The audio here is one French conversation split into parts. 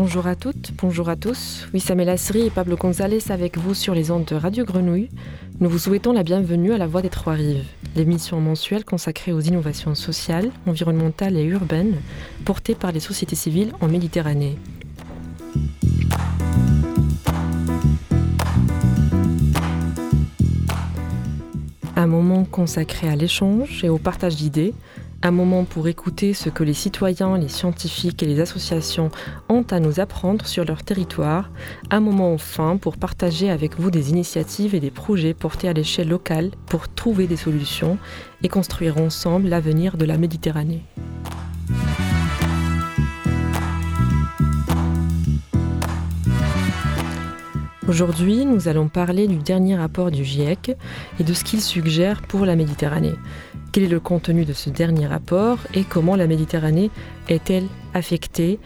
Bonjour à toutes, bonjour à tous. Wissam El et Pablo González avec vous sur les ondes de Radio Grenouille. Nous vous souhaitons la bienvenue à La Voix des Trois Rives, l'émission mensuelle consacrée aux innovations sociales, environnementales et urbaines portées par les sociétés civiles en Méditerranée. Un moment consacré à l'échange et au partage d'idées un moment pour écouter ce que les citoyens, les scientifiques et les associations ont à nous apprendre sur leur territoire, un moment enfin pour partager avec vous des initiatives et des projets portés à l'échelle locale pour trouver des solutions et construire ensemble l'avenir de la Méditerranée. Aujourd'hui, nous allons parler du dernier rapport du GIEC et de ce qu'il suggère pour la Méditerranée. Quel est le contenu de ce dernier rapport et comment la Méditerranée est-elle affectée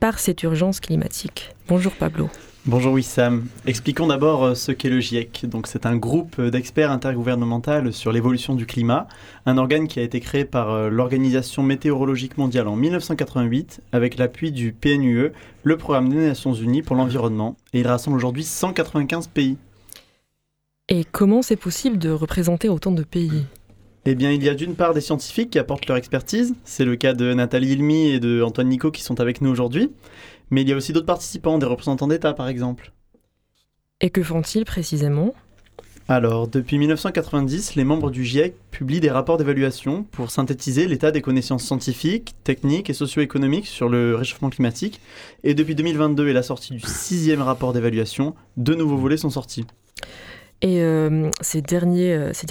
par cette urgence climatique? Bonjour Pablo. Bonjour Wissam. Expliquons d'abord euh, ce qu'est le GIEC. Donc c'est un groupe d'experts intergouvernemental sur l'évolution du climat, un organe qui a été créé par euh, l'Organisation météorologique mondiale en 1988 avec l'appui du PNUE, le programme des Nations Unies pour l'environnement, et il rassemble aujourd'hui 195 pays. Et comment c'est possible de représenter autant de pays? Eh bien, il y a d'une part des scientifiques qui apportent leur expertise. C'est le cas de Nathalie Ilmi et de Antoine Nico qui sont avec nous aujourd'hui. Mais il y a aussi d'autres participants, des représentants d'État par exemple. Et que font-ils précisément? Alors, depuis 1990, les membres du GIEC publient des rapports d'évaluation pour synthétiser l'état des connaissances scientifiques, techniques et socio-économiques sur le réchauffement climatique. Et depuis 2022 et la sortie du sixième rapport d'évaluation, deux nouveaux volets sont sortis. Et euh, ces, derniers, euh, ces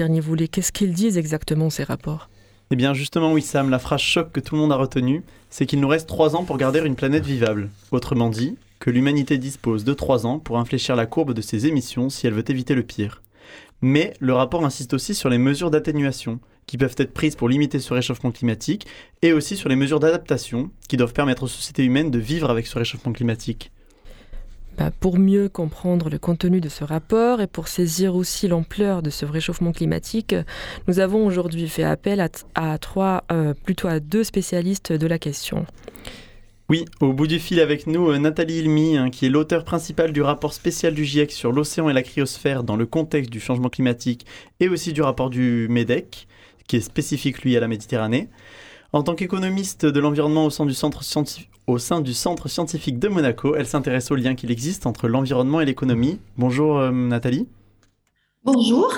qu'est-ce qu'ils disent exactement, ces rapports? Eh bien justement, Wissam, la phrase choc que tout le monde a retenue, c'est qu'il nous reste trois ans pour garder une planète vivable. Autrement dit, que l'humanité dispose de trois ans pour infléchir la courbe de ses émissions si elle veut éviter le pire. Mais le rapport insiste aussi sur les mesures d'atténuation qui peuvent être prises pour limiter ce réchauffement climatique et aussi sur les mesures d'adaptation qui doivent permettre aux sociétés humaines de vivre avec ce réchauffement climatique. Pour mieux comprendre le contenu de ce rapport et pour saisir aussi l'ampleur de ce réchauffement climatique, nous avons aujourd'hui fait appel à, trois, euh, plutôt à deux spécialistes de la question. Oui, au bout du fil avec nous, euh, Nathalie Ilmi, hein, qui est l'auteur principal du rapport spécial du GIEC sur l'océan et la cryosphère dans le contexte du changement climatique et aussi du rapport du MEDEC, qui est spécifique lui à la Méditerranée. En tant qu'économiste de l'environnement au sein du centre scientifique, de Monaco. Elle s'intéresse au lien qu'il existe entre l'environnement et l'économie. Bonjour euh, Nathalie. Bonjour.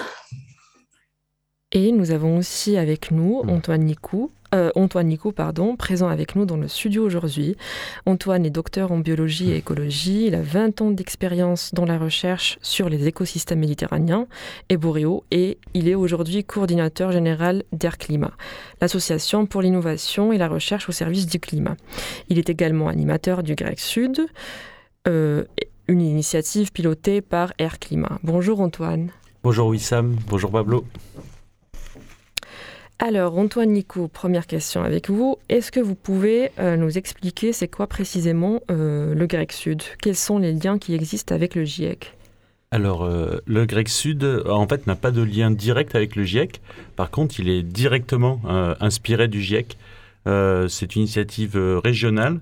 Et nous avons aussi avec nous Antoine Nicou, euh, Antoine Nico, pardon, présent avec nous dans le studio aujourd'hui. Antoine est docteur en biologie et écologie. Il a 20 ans d'expérience dans la recherche sur les écosystèmes méditerranéens et boréaux et il est aujourd'hui coordinateur général d'Air Climat, l'association pour l'innovation et la recherche au service du climat. Il est également animateur du Grec Sud, euh, une initiative pilotée par Air Climat. Bonjour Antoine. Bonjour Wissam, bonjour Pablo. Alors, Antoine Nico, première question avec vous. Est-ce que vous pouvez euh, nous expliquer c'est quoi précisément euh, le grec sud? Quels sont les liens qui existent avec le GIEC alors, euh, le grec sud, en fait, n'a pas de lien direct avec le GIEC. Par contre, il est directement inspiré du GIEC. c'est une initiative régionale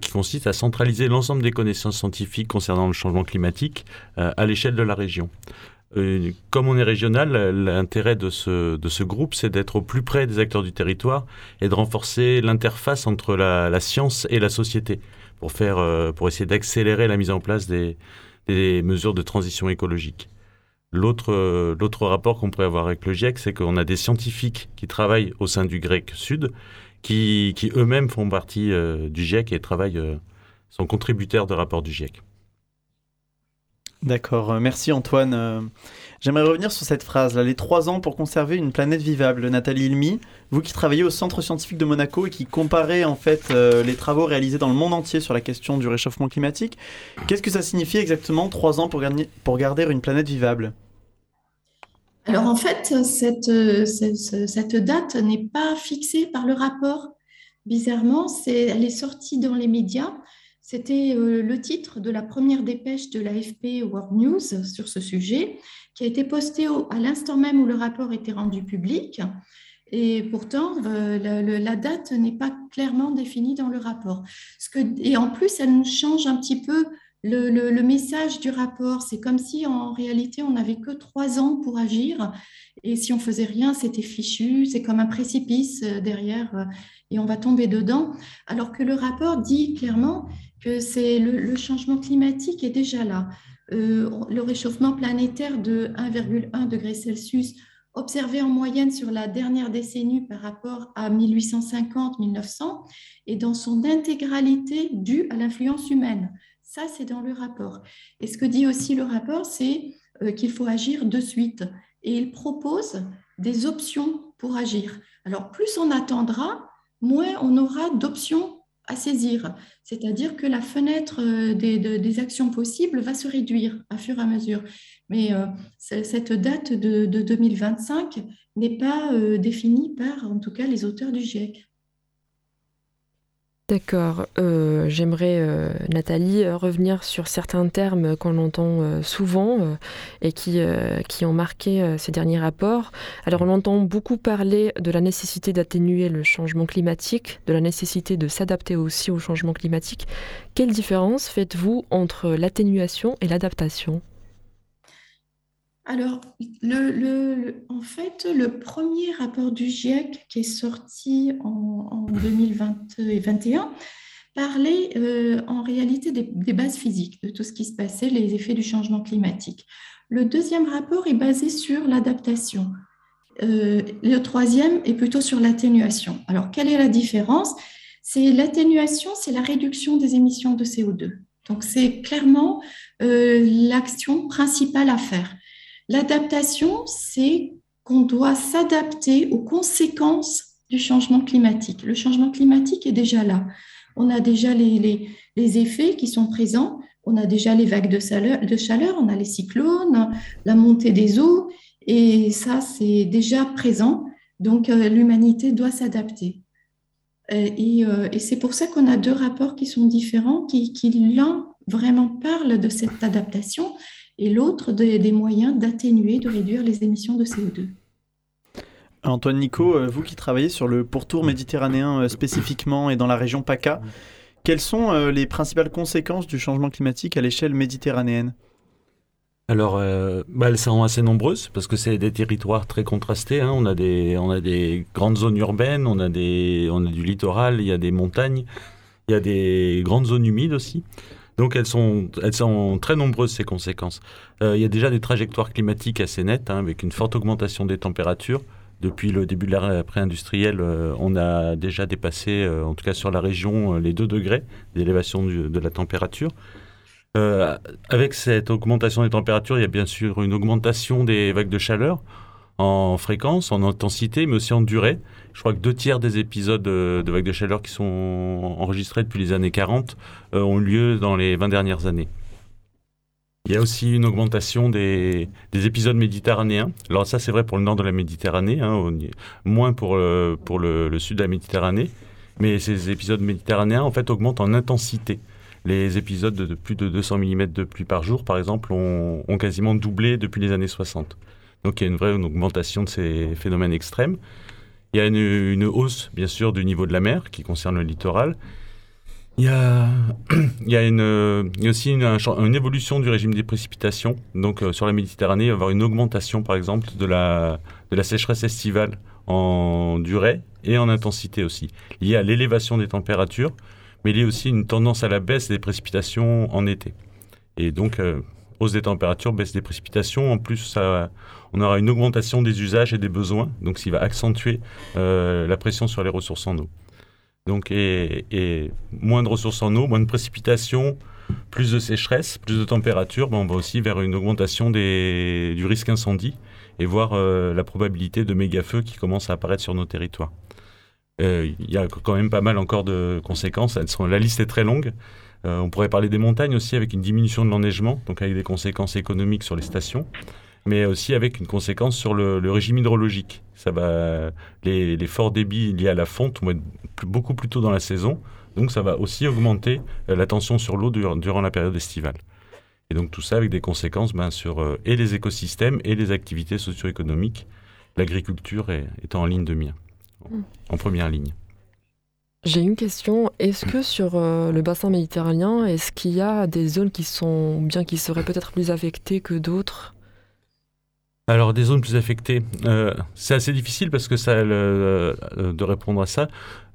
qui consiste à centraliser l'ensemble des connaissances scientifiques concernant le changement climatique à l'échelle de la région. Euh, comme on est régional, l'intérêt de ce, de ce groupe, c'est d'être au plus près des acteurs du territoire et de renforcer l'interface entre la, science et la société pour, faire, euh, pour essayer d'accélérer la mise en place des, des mesures de transition écologique. L'autre, euh, l'autre rapport qu'on pourrait avoir avec le GIEC, c'est qu'on a des scientifiques qui travaillent au sein du GREC Sud, qui, qui eux-mêmes font partie du GIEC et travaillent, sont contributeurs de rapports du GIEC. D'accord, euh, merci Antoine. Euh, j'aimerais revenir sur cette phrase, les trois ans pour conserver une planète vivable. Nathalie Ilmi, vous qui travaillez au Centre scientifique de Monaco et qui comparez en fait euh, les travaux réalisés dans le monde entier sur la question du réchauffement climatique, qu'est-ce que ça signifie exactement trois ans pour, garder, une planète vivable? Alors en fait, cette, date n'est pas fixée par le rapport. Bizarrement, elle est sortie dans les médias c'était euh, le titre de la première dépêche de l'AFP World News sur ce sujet, qui a été postée à l'instant même où le rapport était rendu public. Et pourtant, la date n'est pas clairement définie dans le rapport. Et en plus, elle nous change un petit peu le, message du rapport, c'est comme si en réalité on n'avait que trois ans pour agir et si on faisait rien, c'était fichu, c'est comme un précipice euh, derrière euh, et on va tomber dedans. Alors que le rapport dit clairement que c'est le, changement climatique est déjà là. Euh, le réchauffement planétaire de 1,1 degré Celsius observé en moyenne sur la dernière décennie par rapport à 1850-1900 est dans son intégralité dû à l'influence humaine. Ça, c'est dans le rapport. Et ce que dit aussi le rapport, c'est euh, qu'il faut agir de suite. Et il propose des options pour agir. Alors, plus on attendra, moins on aura d'options à saisir. C'est-à-dire que la fenêtre euh, des, actions possibles va se réduire à fur et à mesure. Mais euh, cette date de, 2025 n'est pas définie par, en tout cas, les auteurs du GIEC. D'accord. Euh, j'aimerais, euh, Nathalie, euh, revenir sur certains termes qu'on entend souvent et qui, qui ont marqué ces derniers rapports. Alors, on entend beaucoup parler de la nécessité d'atténuer le changement climatique, de la nécessité de s'adapter aussi au changement climatique. Quelle différence faites-vous entre l'atténuation et l'adaptation? Alors, en fait, le premier rapport du GIEC qui est sorti en, 2021 parlait euh, en réalité des, bases physiques, de tout ce qui se passait, les effets du changement climatique. Le deuxième rapport est basé sur l'adaptation. Euh, le troisième est plutôt sur l'atténuation. Alors, quelle est la différence? C'est l'atténuation, c'est la réduction des émissions de CO2. Donc, c'est clairement euh, l'action principale à faire. L'adaptation, c'est qu'on doit s'adapter aux conséquences du changement climatique. Le changement climatique est déjà là. On a déjà les, effets qui sont présents. On a déjà les vagues de chaleur, de chaleur, on a les cyclones, la montée des eaux, et ça, c'est déjà présent. Donc, euh, l'humanité doit s'adapter. Euh, euh, et, c'est pour ça qu'on a deux rapports qui sont différents, qui, qui l'un vraiment parle de cette adaptation et l'autre des, moyens d'atténuer, de réduire les émissions de CO2. Antoine Nico, euh, vous qui travaillez sur le pourtour méditerranéen euh, spécifiquement et dans la région PACA, quelles sont euh, les principales conséquences du changement climatique à l'échelle méditerranéenne? Alors, bah, elles sont assez nombreuses parce que c'est des territoires très contrastés. Hein. On, a des, on a des grandes zones urbaines, on a, des, on a du littoral, il y a des montagnes, il y a des grandes zones humides aussi. Donc elles sont, très nombreuses ces conséquences. Euh, il y a déjà des trajectoires climatiques assez nettes, hein, avec une forte augmentation des températures. Depuis le début de l'ère pré-industrielle, euh, on a déjà dépassé, euh, en tout cas sur la région, les 2 degrés d'élévation de la température. avec cette augmentation des températures, il y a bien sûr une augmentation des vagues de chaleur en fréquence, en intensité, mais aussi en durée. Je crois que deux tiers des épisodes de, vagues de chaleur qui sont enregistrés depuis les années 40 euh, ont eu lieu dans les 20 dernières années. Il y a aussi une augmentation des, épisodes méditerranéens. Alors ça, c'est vrai pour le nord de la Méditerranée, hein, moins pour, le, pour le, sud de la Méditerranée. Mais ces épisodes méditerranéens, en fait, augmentent en intensité. Les épisodes de, plus de 200 mm de pluie par jour, par exemple, ont quasiment doublé depuis les années 60. Donc il y a une vraie augmentation de ces phénomènes extrêmes. Il y a une, hausse, bien sûr, du niveau de la mer qui concerne le littoral. Il y a, aussi une, évolution du régime des précipitations. Donc euh, sur la Méditerranée, il va y avoir une augmentation, par exemple, de la, de la sécheresse estivale en durée et en intensité aussi, liée à l'élévation des températures, mais il y a aussi une tendance à la baisse des précipitations en été. Et donc, euh, hausse des températures, baisse des précipitations. En plus, ça, on aura une augmentation des usages et des besoins, donc ce va accentuer euh, la pression sur les ressources en eau. Donc, et, moins de ressources en eau, moins de précipitations, plus de sécheresse, plus de température, ben on va aussi vers une augmentation du risque incendie et voir euh, la probabilité de méga-feux qui commencent à apparaître sur nos territoires. Euh, il y a quand même pas mal encore de conséquences. La liste est très longue. On pourrait parler des montagnes aussi avec une diminution de l'enneigement, donc avec des conséquences économiques sur les stations mais aussi avec une conséquence sur le, régime hydrologique. Ça va, les, forts débits liés à la fonte vont être beaucoup plus tôt dans la saison, donc ça va aussi augmenter euh, la tension sur l'eau durant, la période estivale. Et donc tout ça avec des conséquences ben, sur euh, et les écosystèmes et les activités socio-économiques l'agriculture est, en ligne de mire, en première ligne. J'ai une question. Est-ce que sur le bassin méditerranéen, est-ce qu'il y a des zones qui sont bien qui seraient peut-être plus affectées que d'autres? Alors des zones plus affectées, euh, c'est assez difficile parce que ça euh, de répondre à ça.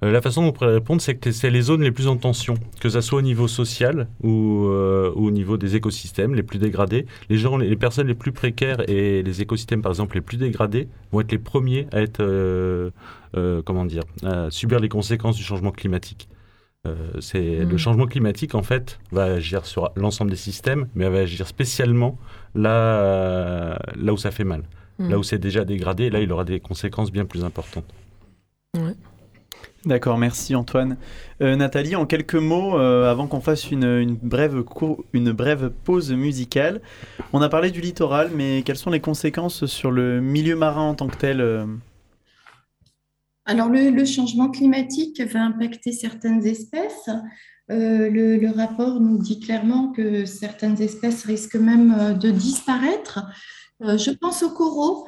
Euh, la façon dont on pourrait répondre, c'est que c'est les zones les plus en tension, que ça soit au niveau social ou, au niveau des écosystèmes les plus dégradés. Les gens, les, personnes les plus précaires et les écosystèmes par exemple les plus dégradés vont être les premiers à être, comment dire, à subir les conséquences du changement climatique. c'est le hmm. changement climatique en fait va agir sur l'ensemble des systèmes, mais va agir spécialement là, là où ça fait mal. Hmm. Là où c'est déjà dégradé, là, il aura des conséquences bien plus importantes. D'accord, merci Antoine. Euh, Nathalie, en quelques mots, euh, avant qu'on fasse une, brève une brève pause musicale, on a parlé du littoral, mais quelles sont les conséquences sur le milieu marin en tant que tel euh? Alors, le, changement climatique va impacter certaines espèces. Euh, le, rapport nous dit clairement que certaines espèces risquent même euh, de disparaître. Euh, je pense aux coraux,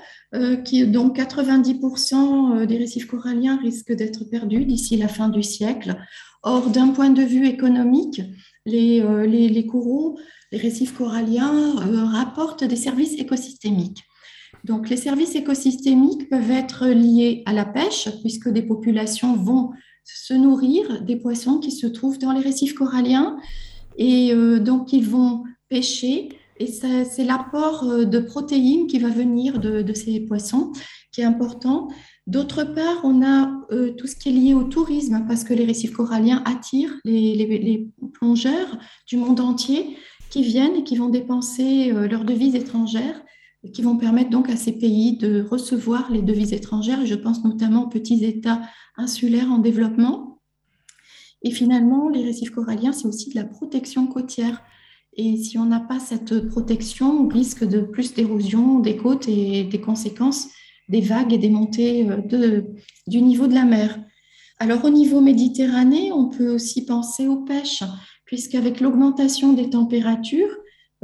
qui, dont 90% des récifs coralliens risquent d'être perdus d'ici la fin du siècle. Or, d'un point de vue économique, les, les, coraux, les récifs coralliens rapportent des services écosystémiques. Donc, les services écosystémiques peuvent être liés à la pêche, puisque des populations vont se nourrir des poissons qui se trouvent dans les récifs coralliens. Et euh, donc, ils vont pêcher. Et c'est l'apport euh, de protéines qui va venir de, ces poissons qui est important. D'autre part, on a euh, tout ce qui est lié au tourisme, parce que les récifs coralliens attirent les, plongeurs du monde entier qui viennent et qui vont dépenser leurs devises étrangères, qui vont permettre donc à ces pays de recevoir les devises étrangères. Je pense notamment aux petits États insulaires en développement. Et finalement, les récifs coralliens, c'est aussi de la protection côtière. Et si on n'a pas cette protection, on risque de plus d'érosion des côtes et des conséquences des vagues et des montées euh, du niveau de la mer. Alors au niveau méditerranéen, on peut aussi penser aux pêches, puisqu'avec l'augmentation des températures,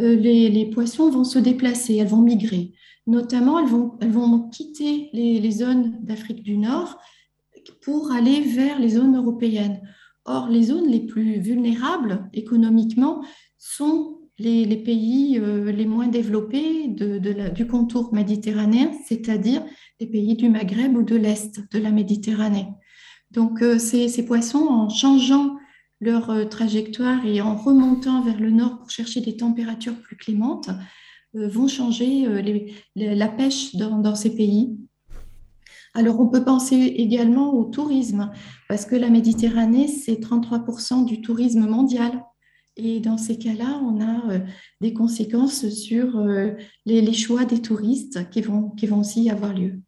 euh, les, poissons vont se déplacer, elles vont migrer. Notamment, elles vont, elles vont quitter les, zones d'Afrique du Nord pour aller vers les zones européennes. Or, les zones les plus vulnérables économiquement sont les, pays euh, les moins développés du contour méditerranéen, c'est-à-dire les pays du Maghreb ou de l'Est de la Méditerranée. Donc, euh, ces, poissons, en changeant leur euh, trajectoire et en remontant vers le nord pour chercher des températures plus clémentes, vont changer la pêche dans ces pays alors, on peut penser également au tourisme, parce que la Méditerranée, c'est 33% du tourisme mondial. Et dans ces cas-là, on a euh, des conséquences sur euh, les, choix des touristes qui vont, qui vont aussi avoir lieu.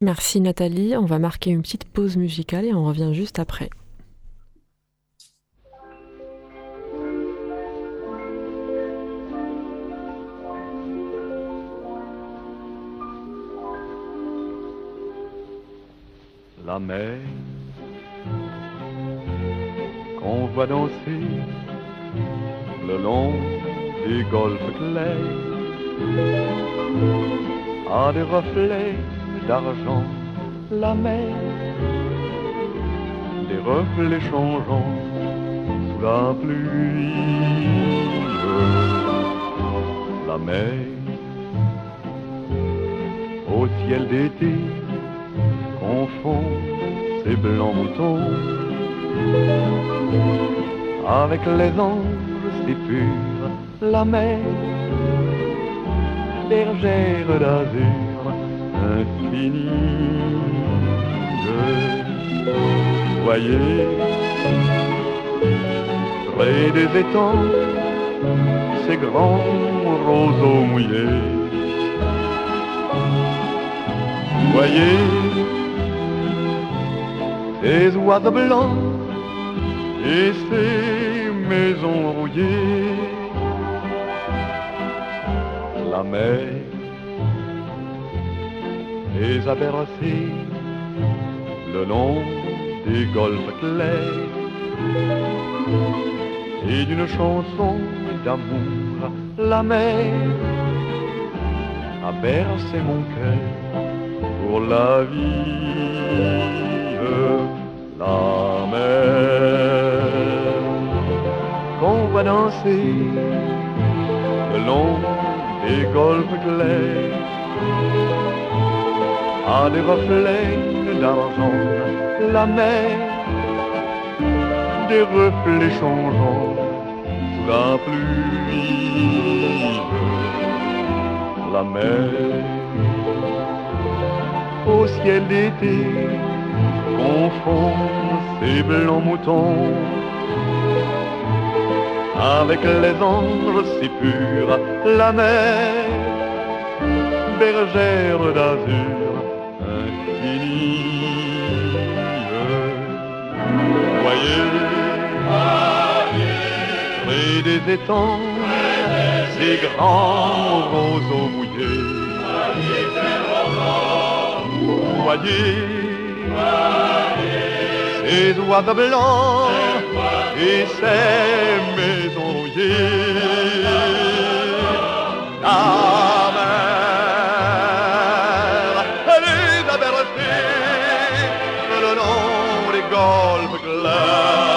Merci Nathalie. On va marquer une petite pause musicale et on revient juste après. La mer qu'on voit danser le long des golfes clairs a des reflets d'argent la mer des reflets changeants sous la pluie. La mer au ciel d'été confond ces blancs moutons avec les anges si purs, la mer, bergère d'azur infinie. Voyez, près des étangs, ces grands roseaux mouillés. Voyez, des oiseaux blancs et ces maisons rouillées. La mer les a bercés le long des golfes clairs et d'une chanson d'amour la mer a bercé mon cœur pour la vie. La mer qu'on va danser le long des golfes clairs. À des reflets d'argent, la mer, des reflets changeants sous la pluie, la mer, au ciel d'été, confond ses blancs moutons avec les anges si purs, la mer, bergère d'azur Près des étangs, ces grands roseaux mouillés. Voyez, ces oiseaux blancs et ces maisons rouillées. La mer, les a bercés le long des golfes clairs.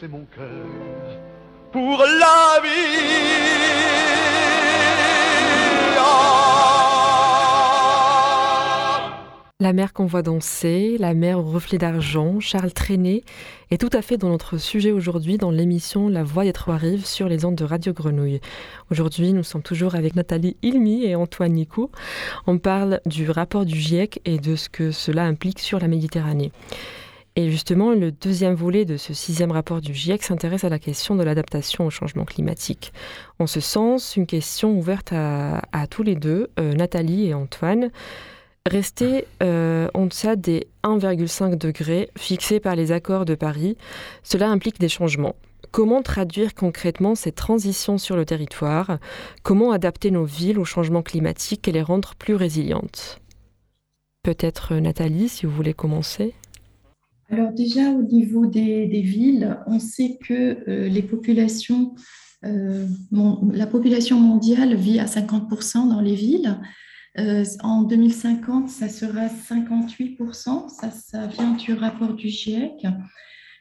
c'est mon cœur pour la vie. La mer qu'on voit danser, la mer au reflet d'argent, Charles Trenet est tout à fait dans notre sujet aujourd'hui dans l'émission La Voix des Trois Rives sur les ondes de Radio Grenouille. Aujourd'hui, nous sommes toujours avec Nathalie Ilmy et Antoine Nicou. On parle du rapport du GIEC et de ce que cela implique sur la Méditerranée. Et justement, le deuxième volet de ce sixième rapport du GIEC s'intéresse à la question de l'adaptation au changement climatique. En ce sens, une question ouverte à, tous les deux, euh, Nathalie et Antoine. Rester euh, en deçà des 1,5 degrés fixés par les accords de Paris, cela implique des changements. Comment traduire concrètement ces transitions sur le territoire? Comment adapter nos villes au changement climatique et les rendre plus résilientes? Peut-être Nathalie, si vous voulez commencer. Alors déjà au niveau des, villes, on sait que euh, les populations, euh, la population mondiale vit à 50% dans les villes. Euh, en 2050, ça sera 58%. Ça, ça vient du rapport du GIEC.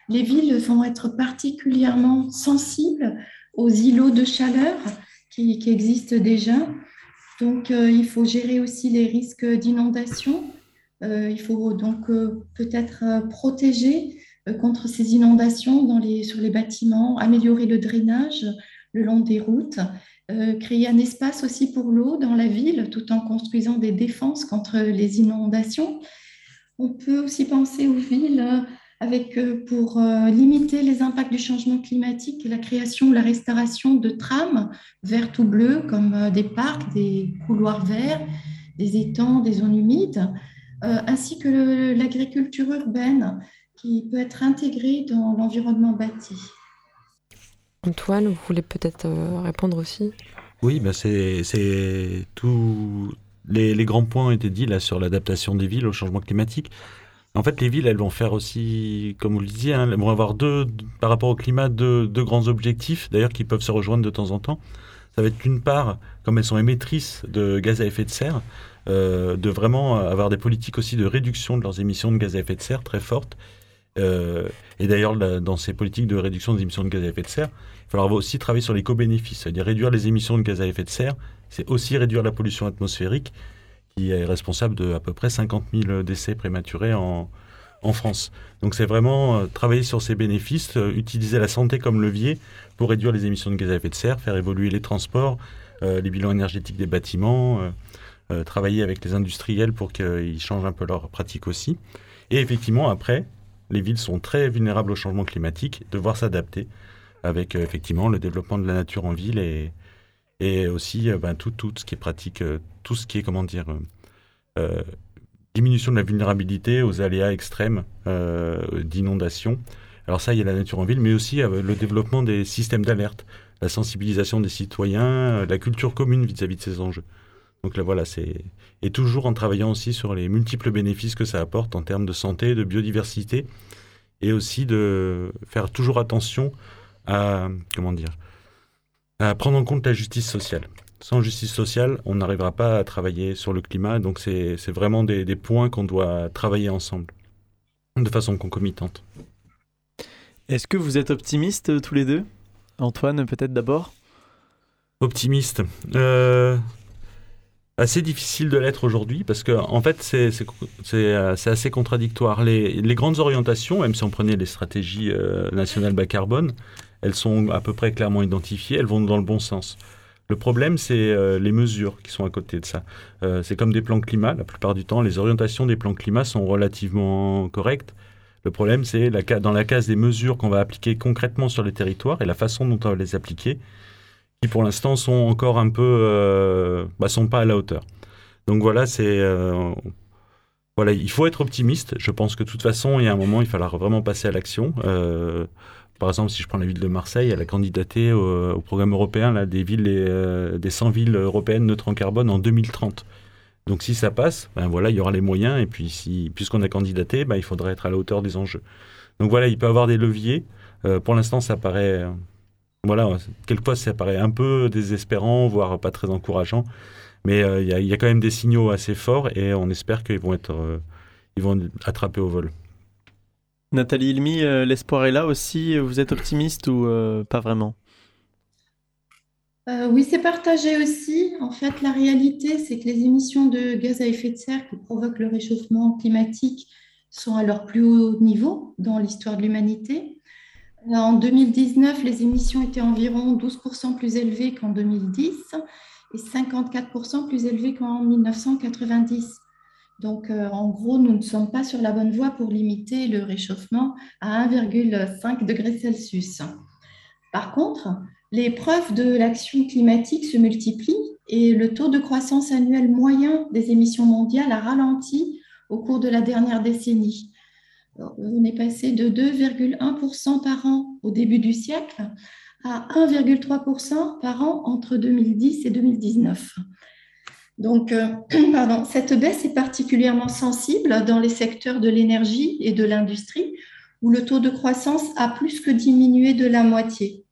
Les villes vont être particulièrement sensibles aux îlots de chaleur qui, existent déjà. Donc, il faut gérer aussi les risques d'inondation euh, il faut donc euh, peut-être euh, protéger contre ces inondations dans les, sur les bâtiments, améliorer le drainage le long des routes, créer un espace aussi pour l'eau dans la ville tout en construisant des défenses contre les inondations. On peut aussi penser aux villes avec, pour limiter les impacts du changement climatique, la création ou la restauration de trames vertes ou bleues comme des parcs, des couloirs verts, des étangs, des zones humides. Euh, ainsi que l'agriculture urbaine qui peut être intégrée dans l'environnement bâti. Antoine, vous voulez peut-être euh, répondre aussi? Oui, bah c'est tout. Les, grands points ont été dit là sur l'adaptation des villes au changement climatique. En fait, les villes, elles vont faire aussi, comme vous le disiez, hein, elles vont avoir deux, par rapport au climat, deux, deux grands objectifs, d'ailleurs, qui peuvent se rejoindre de temps en temps. Ça va être d'une part, comme elles sont émettrices de gaz à effet de serre, euh, de vraiment avoir des politiques aussi de réduction de leurs émissions de gaz à effet de serre très fortes. Euh, et d'ailleurs, dans ces politiques de réduction des émissions de gaz à effet de serre, il faudra aussi travailler sur les co-bénéfices, c'est-à-dire réduire les émissions de gaz à effet de serre, c'est aussi réduire la pollution atmosphérique, qui est responsable de à peu près 50 000 décès prématurés en, France. Donc c'est vraiment euh, travailler sur ces bénéfices, utiliser la santé comme levier pour réduire les émissions de gaz à effet de serre, faire évoluer les transports, les bilans énergétiques des bâtiments, euh, travailler avec les industriels pour qu'ils changent un peu leurs pratiques aussi. Et effectivement, après, les villes sont très vulnérables au changement climatique, devoir s'adapter avec euh, effectivement le développement de la nature en ville et, aussi euh, ben, tout, tout ce qui est pratique, tout ce qui est, comment dire, diminution de la vulnérabilité aux aléas extrêmes d'inondation. Alors ça, il y a la nature en ville, mais aussi le développement des systèmes d'alerte, la sensibilisation des citoyens, la culture commune vis à -vis de ces enjeux. Donc là, voilà, c'est. Et toujours en travaillant aussi sur les multiples bénéfices que ça apporte en termes de santé, de biodiversité et aussi de faire toujours attention à, comment dire, à prendre en compte la justice sociale. Sans justice sociale, on n'arrivera pas à travailler sur le climat, donc c'est vraiment des, des points qu'on doit travailler ensemble, de façon concomitante. Est-ce que vous êtes optimistes euh, tous les deux? Antoine, peut-être d'abord? Optimiste. Euh, assez difficile de l'être aujourd'hui parce que en fait c'est euh, assez contradictoire. Les, les, grandes orientations, même si on prenait les stratégies nationales bas carbone, elles sont à peu près clairement identifiées, elles vont dans le bon sens. Le problème, c'est les mesures qui sont à côté de ça. c'est comme des plans climat, la plupart du temps, les orientations des plans climat sont relativement correctes, le problème, c'est dans la case des mesures qu'on va appliquer concrètement sur les territoires et la façon dont on va les appliquer, qui pour l'instant sont encore un peu, euh, bah, sont pas à la hauteur. Donc voilà, c'est euh, voilà, il faut être optimiste. Je pense que de toute façon, il y a un moment, il faudra vraiment passer à l'action. Euh, par exemple, si je prends la ville de Marseille, elle a candidaté au, programme européen là, des villes, des 100 villes européennes neutres en carbone en 2030. Donc si ça passe, ben voilà, il y aura les moyens. Et puis si, puisqu'on a candidaté, ben, il faudrait être à la hauteur des enjeux. Donc voilà, il peut y avoir des leviers. Euh, pour l'instant, ça paraît, euh, voilà, quelquefois ça paraît un peu désespérant, voire pas très encourageant. Mais euh, il y, a quand même des signaux assez forts et on espère qu'ils vont être, ils vont attraper au vol. Nathalie Ilmi, l'espoir est là aussi. Vous êtes optimiste ou pas vraiment? Euh, oui, c'est partagé aussi. En fait, la réalité, c'est que les émissions de gaz à effet de serre qui provoquent le réchauffement climatique sont à leur plus haut niveau dans l'histoire de l'humanité. En 2019, les émissions étaient environ 12% plus élevées qu'en 2010 et 54% plus élevées qu'en 1990. Donc, euh, en gros, nous ne sommes pas sur la bonne voie pour limiter le réchauffement à 1,5 degré Celsius. Par contre, les preuves de l'action climatique se multiplient et le taux de croissance annuel moyen des émissions mondiales a ralenti au cours de la dernière décennie. On est passé de 2,1% par an au début du siècle à 1,3% par an entre 2010 et 2019. Donc, euh, pardon, cette baisse est particulièrement sensible dans les secteurs de l'énergie et de l'industrie, où le taux de croissance a plus que diminué de la moitié.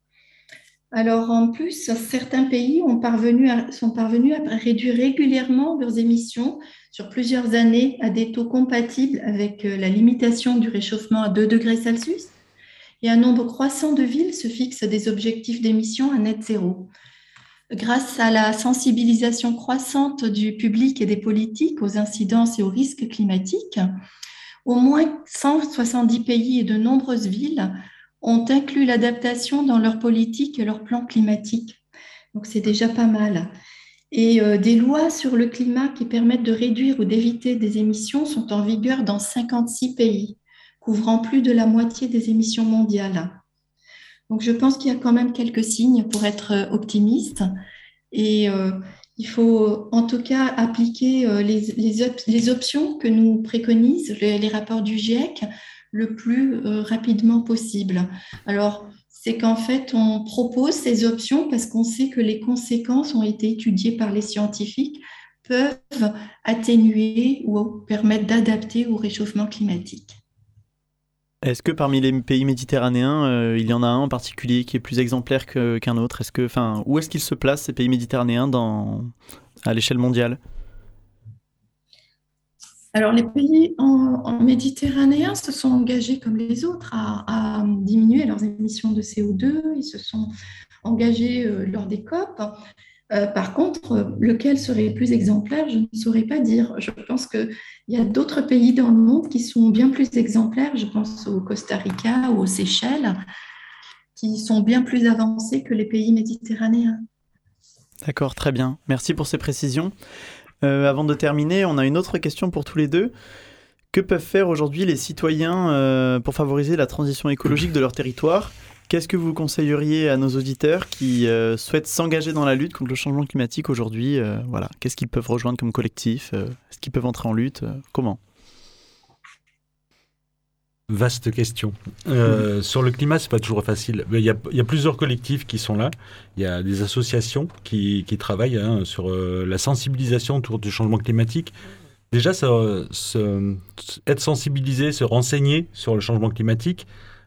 Alors en plus, certains pays sont parvenus à réduire régulièrement leurs émissions sur plusieurs années à des taux compatibles avec euh, la limitation du réchauffement à 2 degrés Celsius. Et un nombre croissant de villes se fixent des objectifs d'émissions à net zéro. Grâce à la sensibilisation croissante du public et des politiques aux incidences et aux risques climatiques, au moins 170 pays et de nombreuses villes ont inclus l'adaptation dans leur politique et leur plan climatique. Donc c'est déjà pas mal. Et euh, des lois sur le climat qui permettent de réduire ou d'éviter des émissions sont en vigueur dans 56 pays, couvrant plus de la moitié des émissions mondiales. Donc je pense qu'il y a quand même quelques signes pour être euh, optimiste. Et euh, il faut en tout cas appliquer les, options que nous préconisent les rapports du GIEC le plus euh, rapidement possible. Alors, c'est qu'en fait, on propose ces options parce qu'on sait que les conséquences ont été étudiées par les scientifiques, peuvent atténuer ou permettre d'adapter au réchauffement climatique. Est-ce que parmi les pays méditerranéens, euh, il y en a un en particulier qui est plus exemplaire qu'un autre? Est-ce que, enfin, où est-ce qu'ils se placent ces pays méditerranéens à l'échelle mondiale? Alors, les pays en, se sont engagés, comme les autres, à, diminuer leurs émissions de CO2. Ils se sont engagés euh, lors des COP. Euh, par contre, lequel serait plus exemplaire, je ne saurais pas dire. Je pense qu'il y a d'autres pays dans le monde qui sont bien plus exemplaires. Je pense au Costa Rica ou aux Seychelles, qui sont bien plus avancés que les pays méditerranéens. D'accord, très bien. Merci pour ces précisions. Euh, avant de terminer, on a une autre question pour tous les deux. Que peuvent faire aujourd'hui les citoyens euh, pour favoriser la transition écologique de leur territoire? Qu'est-ce que vous conseilleriez à nos auditeurs qui euh, souhaitent s'engager dans la lutte contre le changement climatique aujourd'hui Voilà, qu'est-ce qu'ils peuvent rejoindre comme collectif? Est-ce qu'ils peuvent entrer en lutte? Comment? Vaste question. Euh, sur le climat, c'est pas toujours facile. Il y, a, plusieurs collectifs qui sont là. Il y a des associations qui, travaillent hein, sur euh, la sensibilisation autour du changement climatique. Déjà, être sensibilisé, se renseigner sur le changement climatique,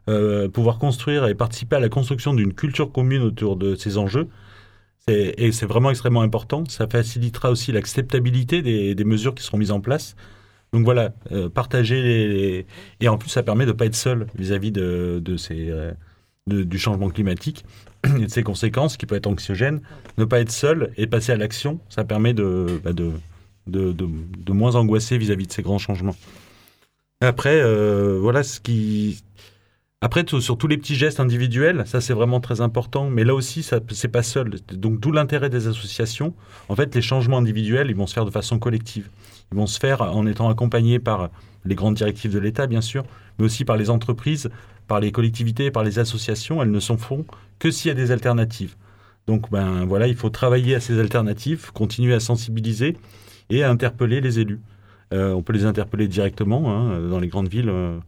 euh, pouvoir construire et participer à la construction d'une culture commune autour de ces enjeux. Et c'est vraiment extrêmement important. Ça facilitera aussi l'acceptabilité des, mesures qui seront mises en place. Donc voilà, euh, partager les, Et en plus, ça permet de ne pas être seul vis-à-vis de, euh, du changement climatique et de ses conséquences qui peuvent être anxiogènes. Ne pas être seul et passer à l'action, ça permet de, bah, de, de, moins angoisser vis-à-vis de ces grands changements. Après, euh, voilà ce qui, après, sur tous les petits gestes individuels, ça c'est vraiment très important. Mais là aussi, ça c'est pas seul. Donc d'où l'intérêt des associations. En fait, les changements individuels, ils vont se faire de façon collective. Ils vont se faire en étant accompagnés par les grandes directives de l'État, bien sûr, mais aussi par les entreprises, par les collectivités, par les associations. Elles ne s'en font que s'il y a des alternatives. Donc, ben voilà, il faut travailler à ces alternatives, continuer à sensibiliser et à interpeller les élus. Euh, on peut les interpeller directement hein, dans les grandes villes. Euh,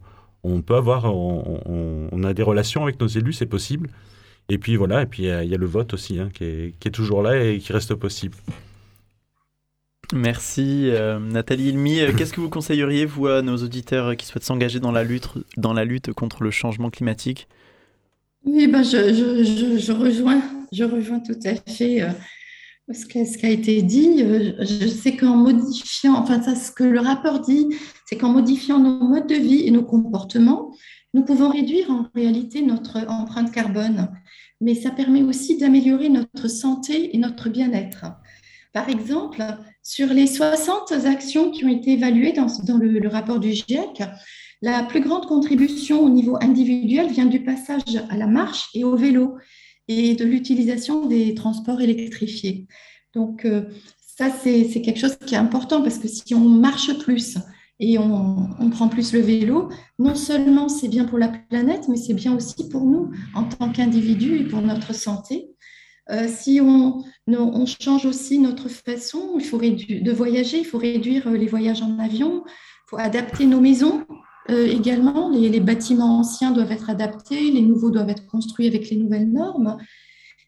on peut avoir, on, a des relations avec nos élus, c'est possible. Et puis voilà, et puis il y, a le vote aussi hein, qui, est, toujours là et qui reste possible. Merci euh, Nathalie Ilmi. Euh, qu'est-ce que vous conseilleriez, vous, à nos auditeurs qui souhaitent s'engager dans, la lutte, contre le changement climatique? Oui, ben je, rejoins, je rejoins tout à fait euh, ce qui a été dit, euh, je sais qu'en modifiant, enfin ça, ce que le rapport dit, c'est qu'en modifiant nos modes de vie et nos comportements, nous pouvons réduire en réalité notre empreinte carbone, mais ça permet aussi d'améliorer notre santé et notre bien-être. Par exemple, sur les 60 actions qui ont été évaluées dans, le, rapport du GIEC, la plus grande contribution au niveau individuel vient du passage à la marche et au vélo et de l'utilisation des transports électrifiés. Donc, euh, ça, c'est quelque chose qui est important parce que si on marche plus et on, prend plus le vélo, non seulement c'est bien pour la planète, mais c'est bien aussi pour nous en tant qu'individus et pour notre santé. Euh, si on, change aussi notre façon il faut de voyager, il faut réduire les voyages en avion, il faut adapter nos maisons euh, également, les, bâtiments anciens doivent être adaptés, les nouveaux doivent être construits avec les nouvelles normes.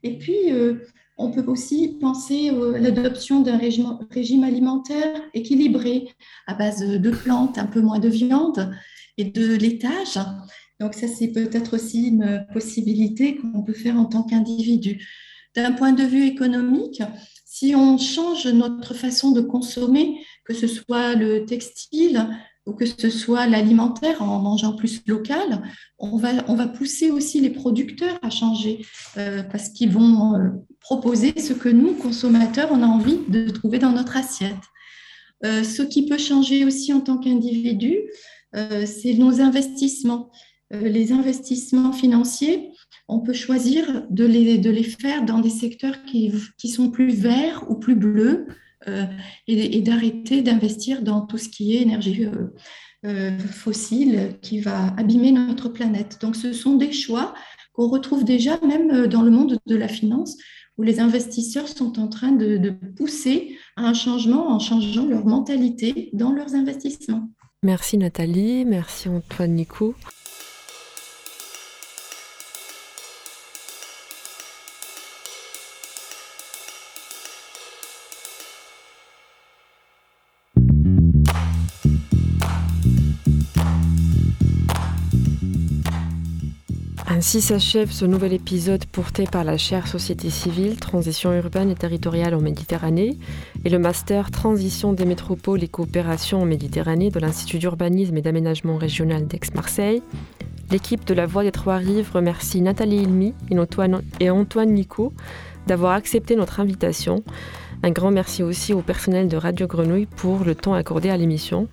Et puis, euh, on peut aussi penser à l'adoption d'un régime, régime, alimentaire équilibré à base de plantes, un peu moins de viande et de laitage. Donc ça, c'est peut-être aussi une possibilité qu'on peut faire en tant qu'individu. D'un point de vue économique, si on change notre façon de consommer, que ce soit le textile, ou que ce soit l'alimentaire en mangeant plus local, on va, on va pousser aussi les producteurs à changer euh, parce qu'ils vont euh, proposer ce que nous, consommateurs, on a envie de trouver dans notre assiette. Euh, ce qui peut changer aussi en tant qu'individu, c'est nos investissements. les investissements financiers, on peut choisir de les, de les faire dans des secteurs qui, sont plus verts ou plus bleus, euh, et, d'arrêter d'investir dans tout ce qui est énergie euh, euh, fossile qui va abîmer notre planète. Donc ce sont des choix qu'on retrouve déjà même dans le monde de la finance, où les investisseurs sont en train de, de pousser à un changement en changeant leur mentalité dans leurs investissements. Merci Nathalie, merci Antoine Nicou. Ainsi s'achève ce nouvel épisode porté par la chaire Société civile, Transition urbaine et territoriale en Méditerranée et le master Transition des métropoles et coopération en Méditerranée de l'Institut d'urbanisme et d'aménagement régional d'Aix-Marseille. L'équipe de la Voix des Trois Rives remercie Nathalie Ilmi et Antoine Nico d'avoir accepté notre invitation. Un grand merci aussi au personnel de Radio Grenouille pour le temps accordé à l'émission.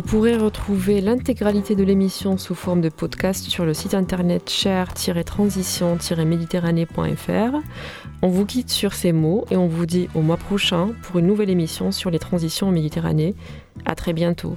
Vous pourrez retrouver l'intégralité de l'émission sous forme de podcast sur le site internet cher-transition-méditerranée.fr. On vous quitte sur ces mots et on vous dit au mois prochain pour une nouvelle émission sur les transitions en Méditerranée. À très bientôt.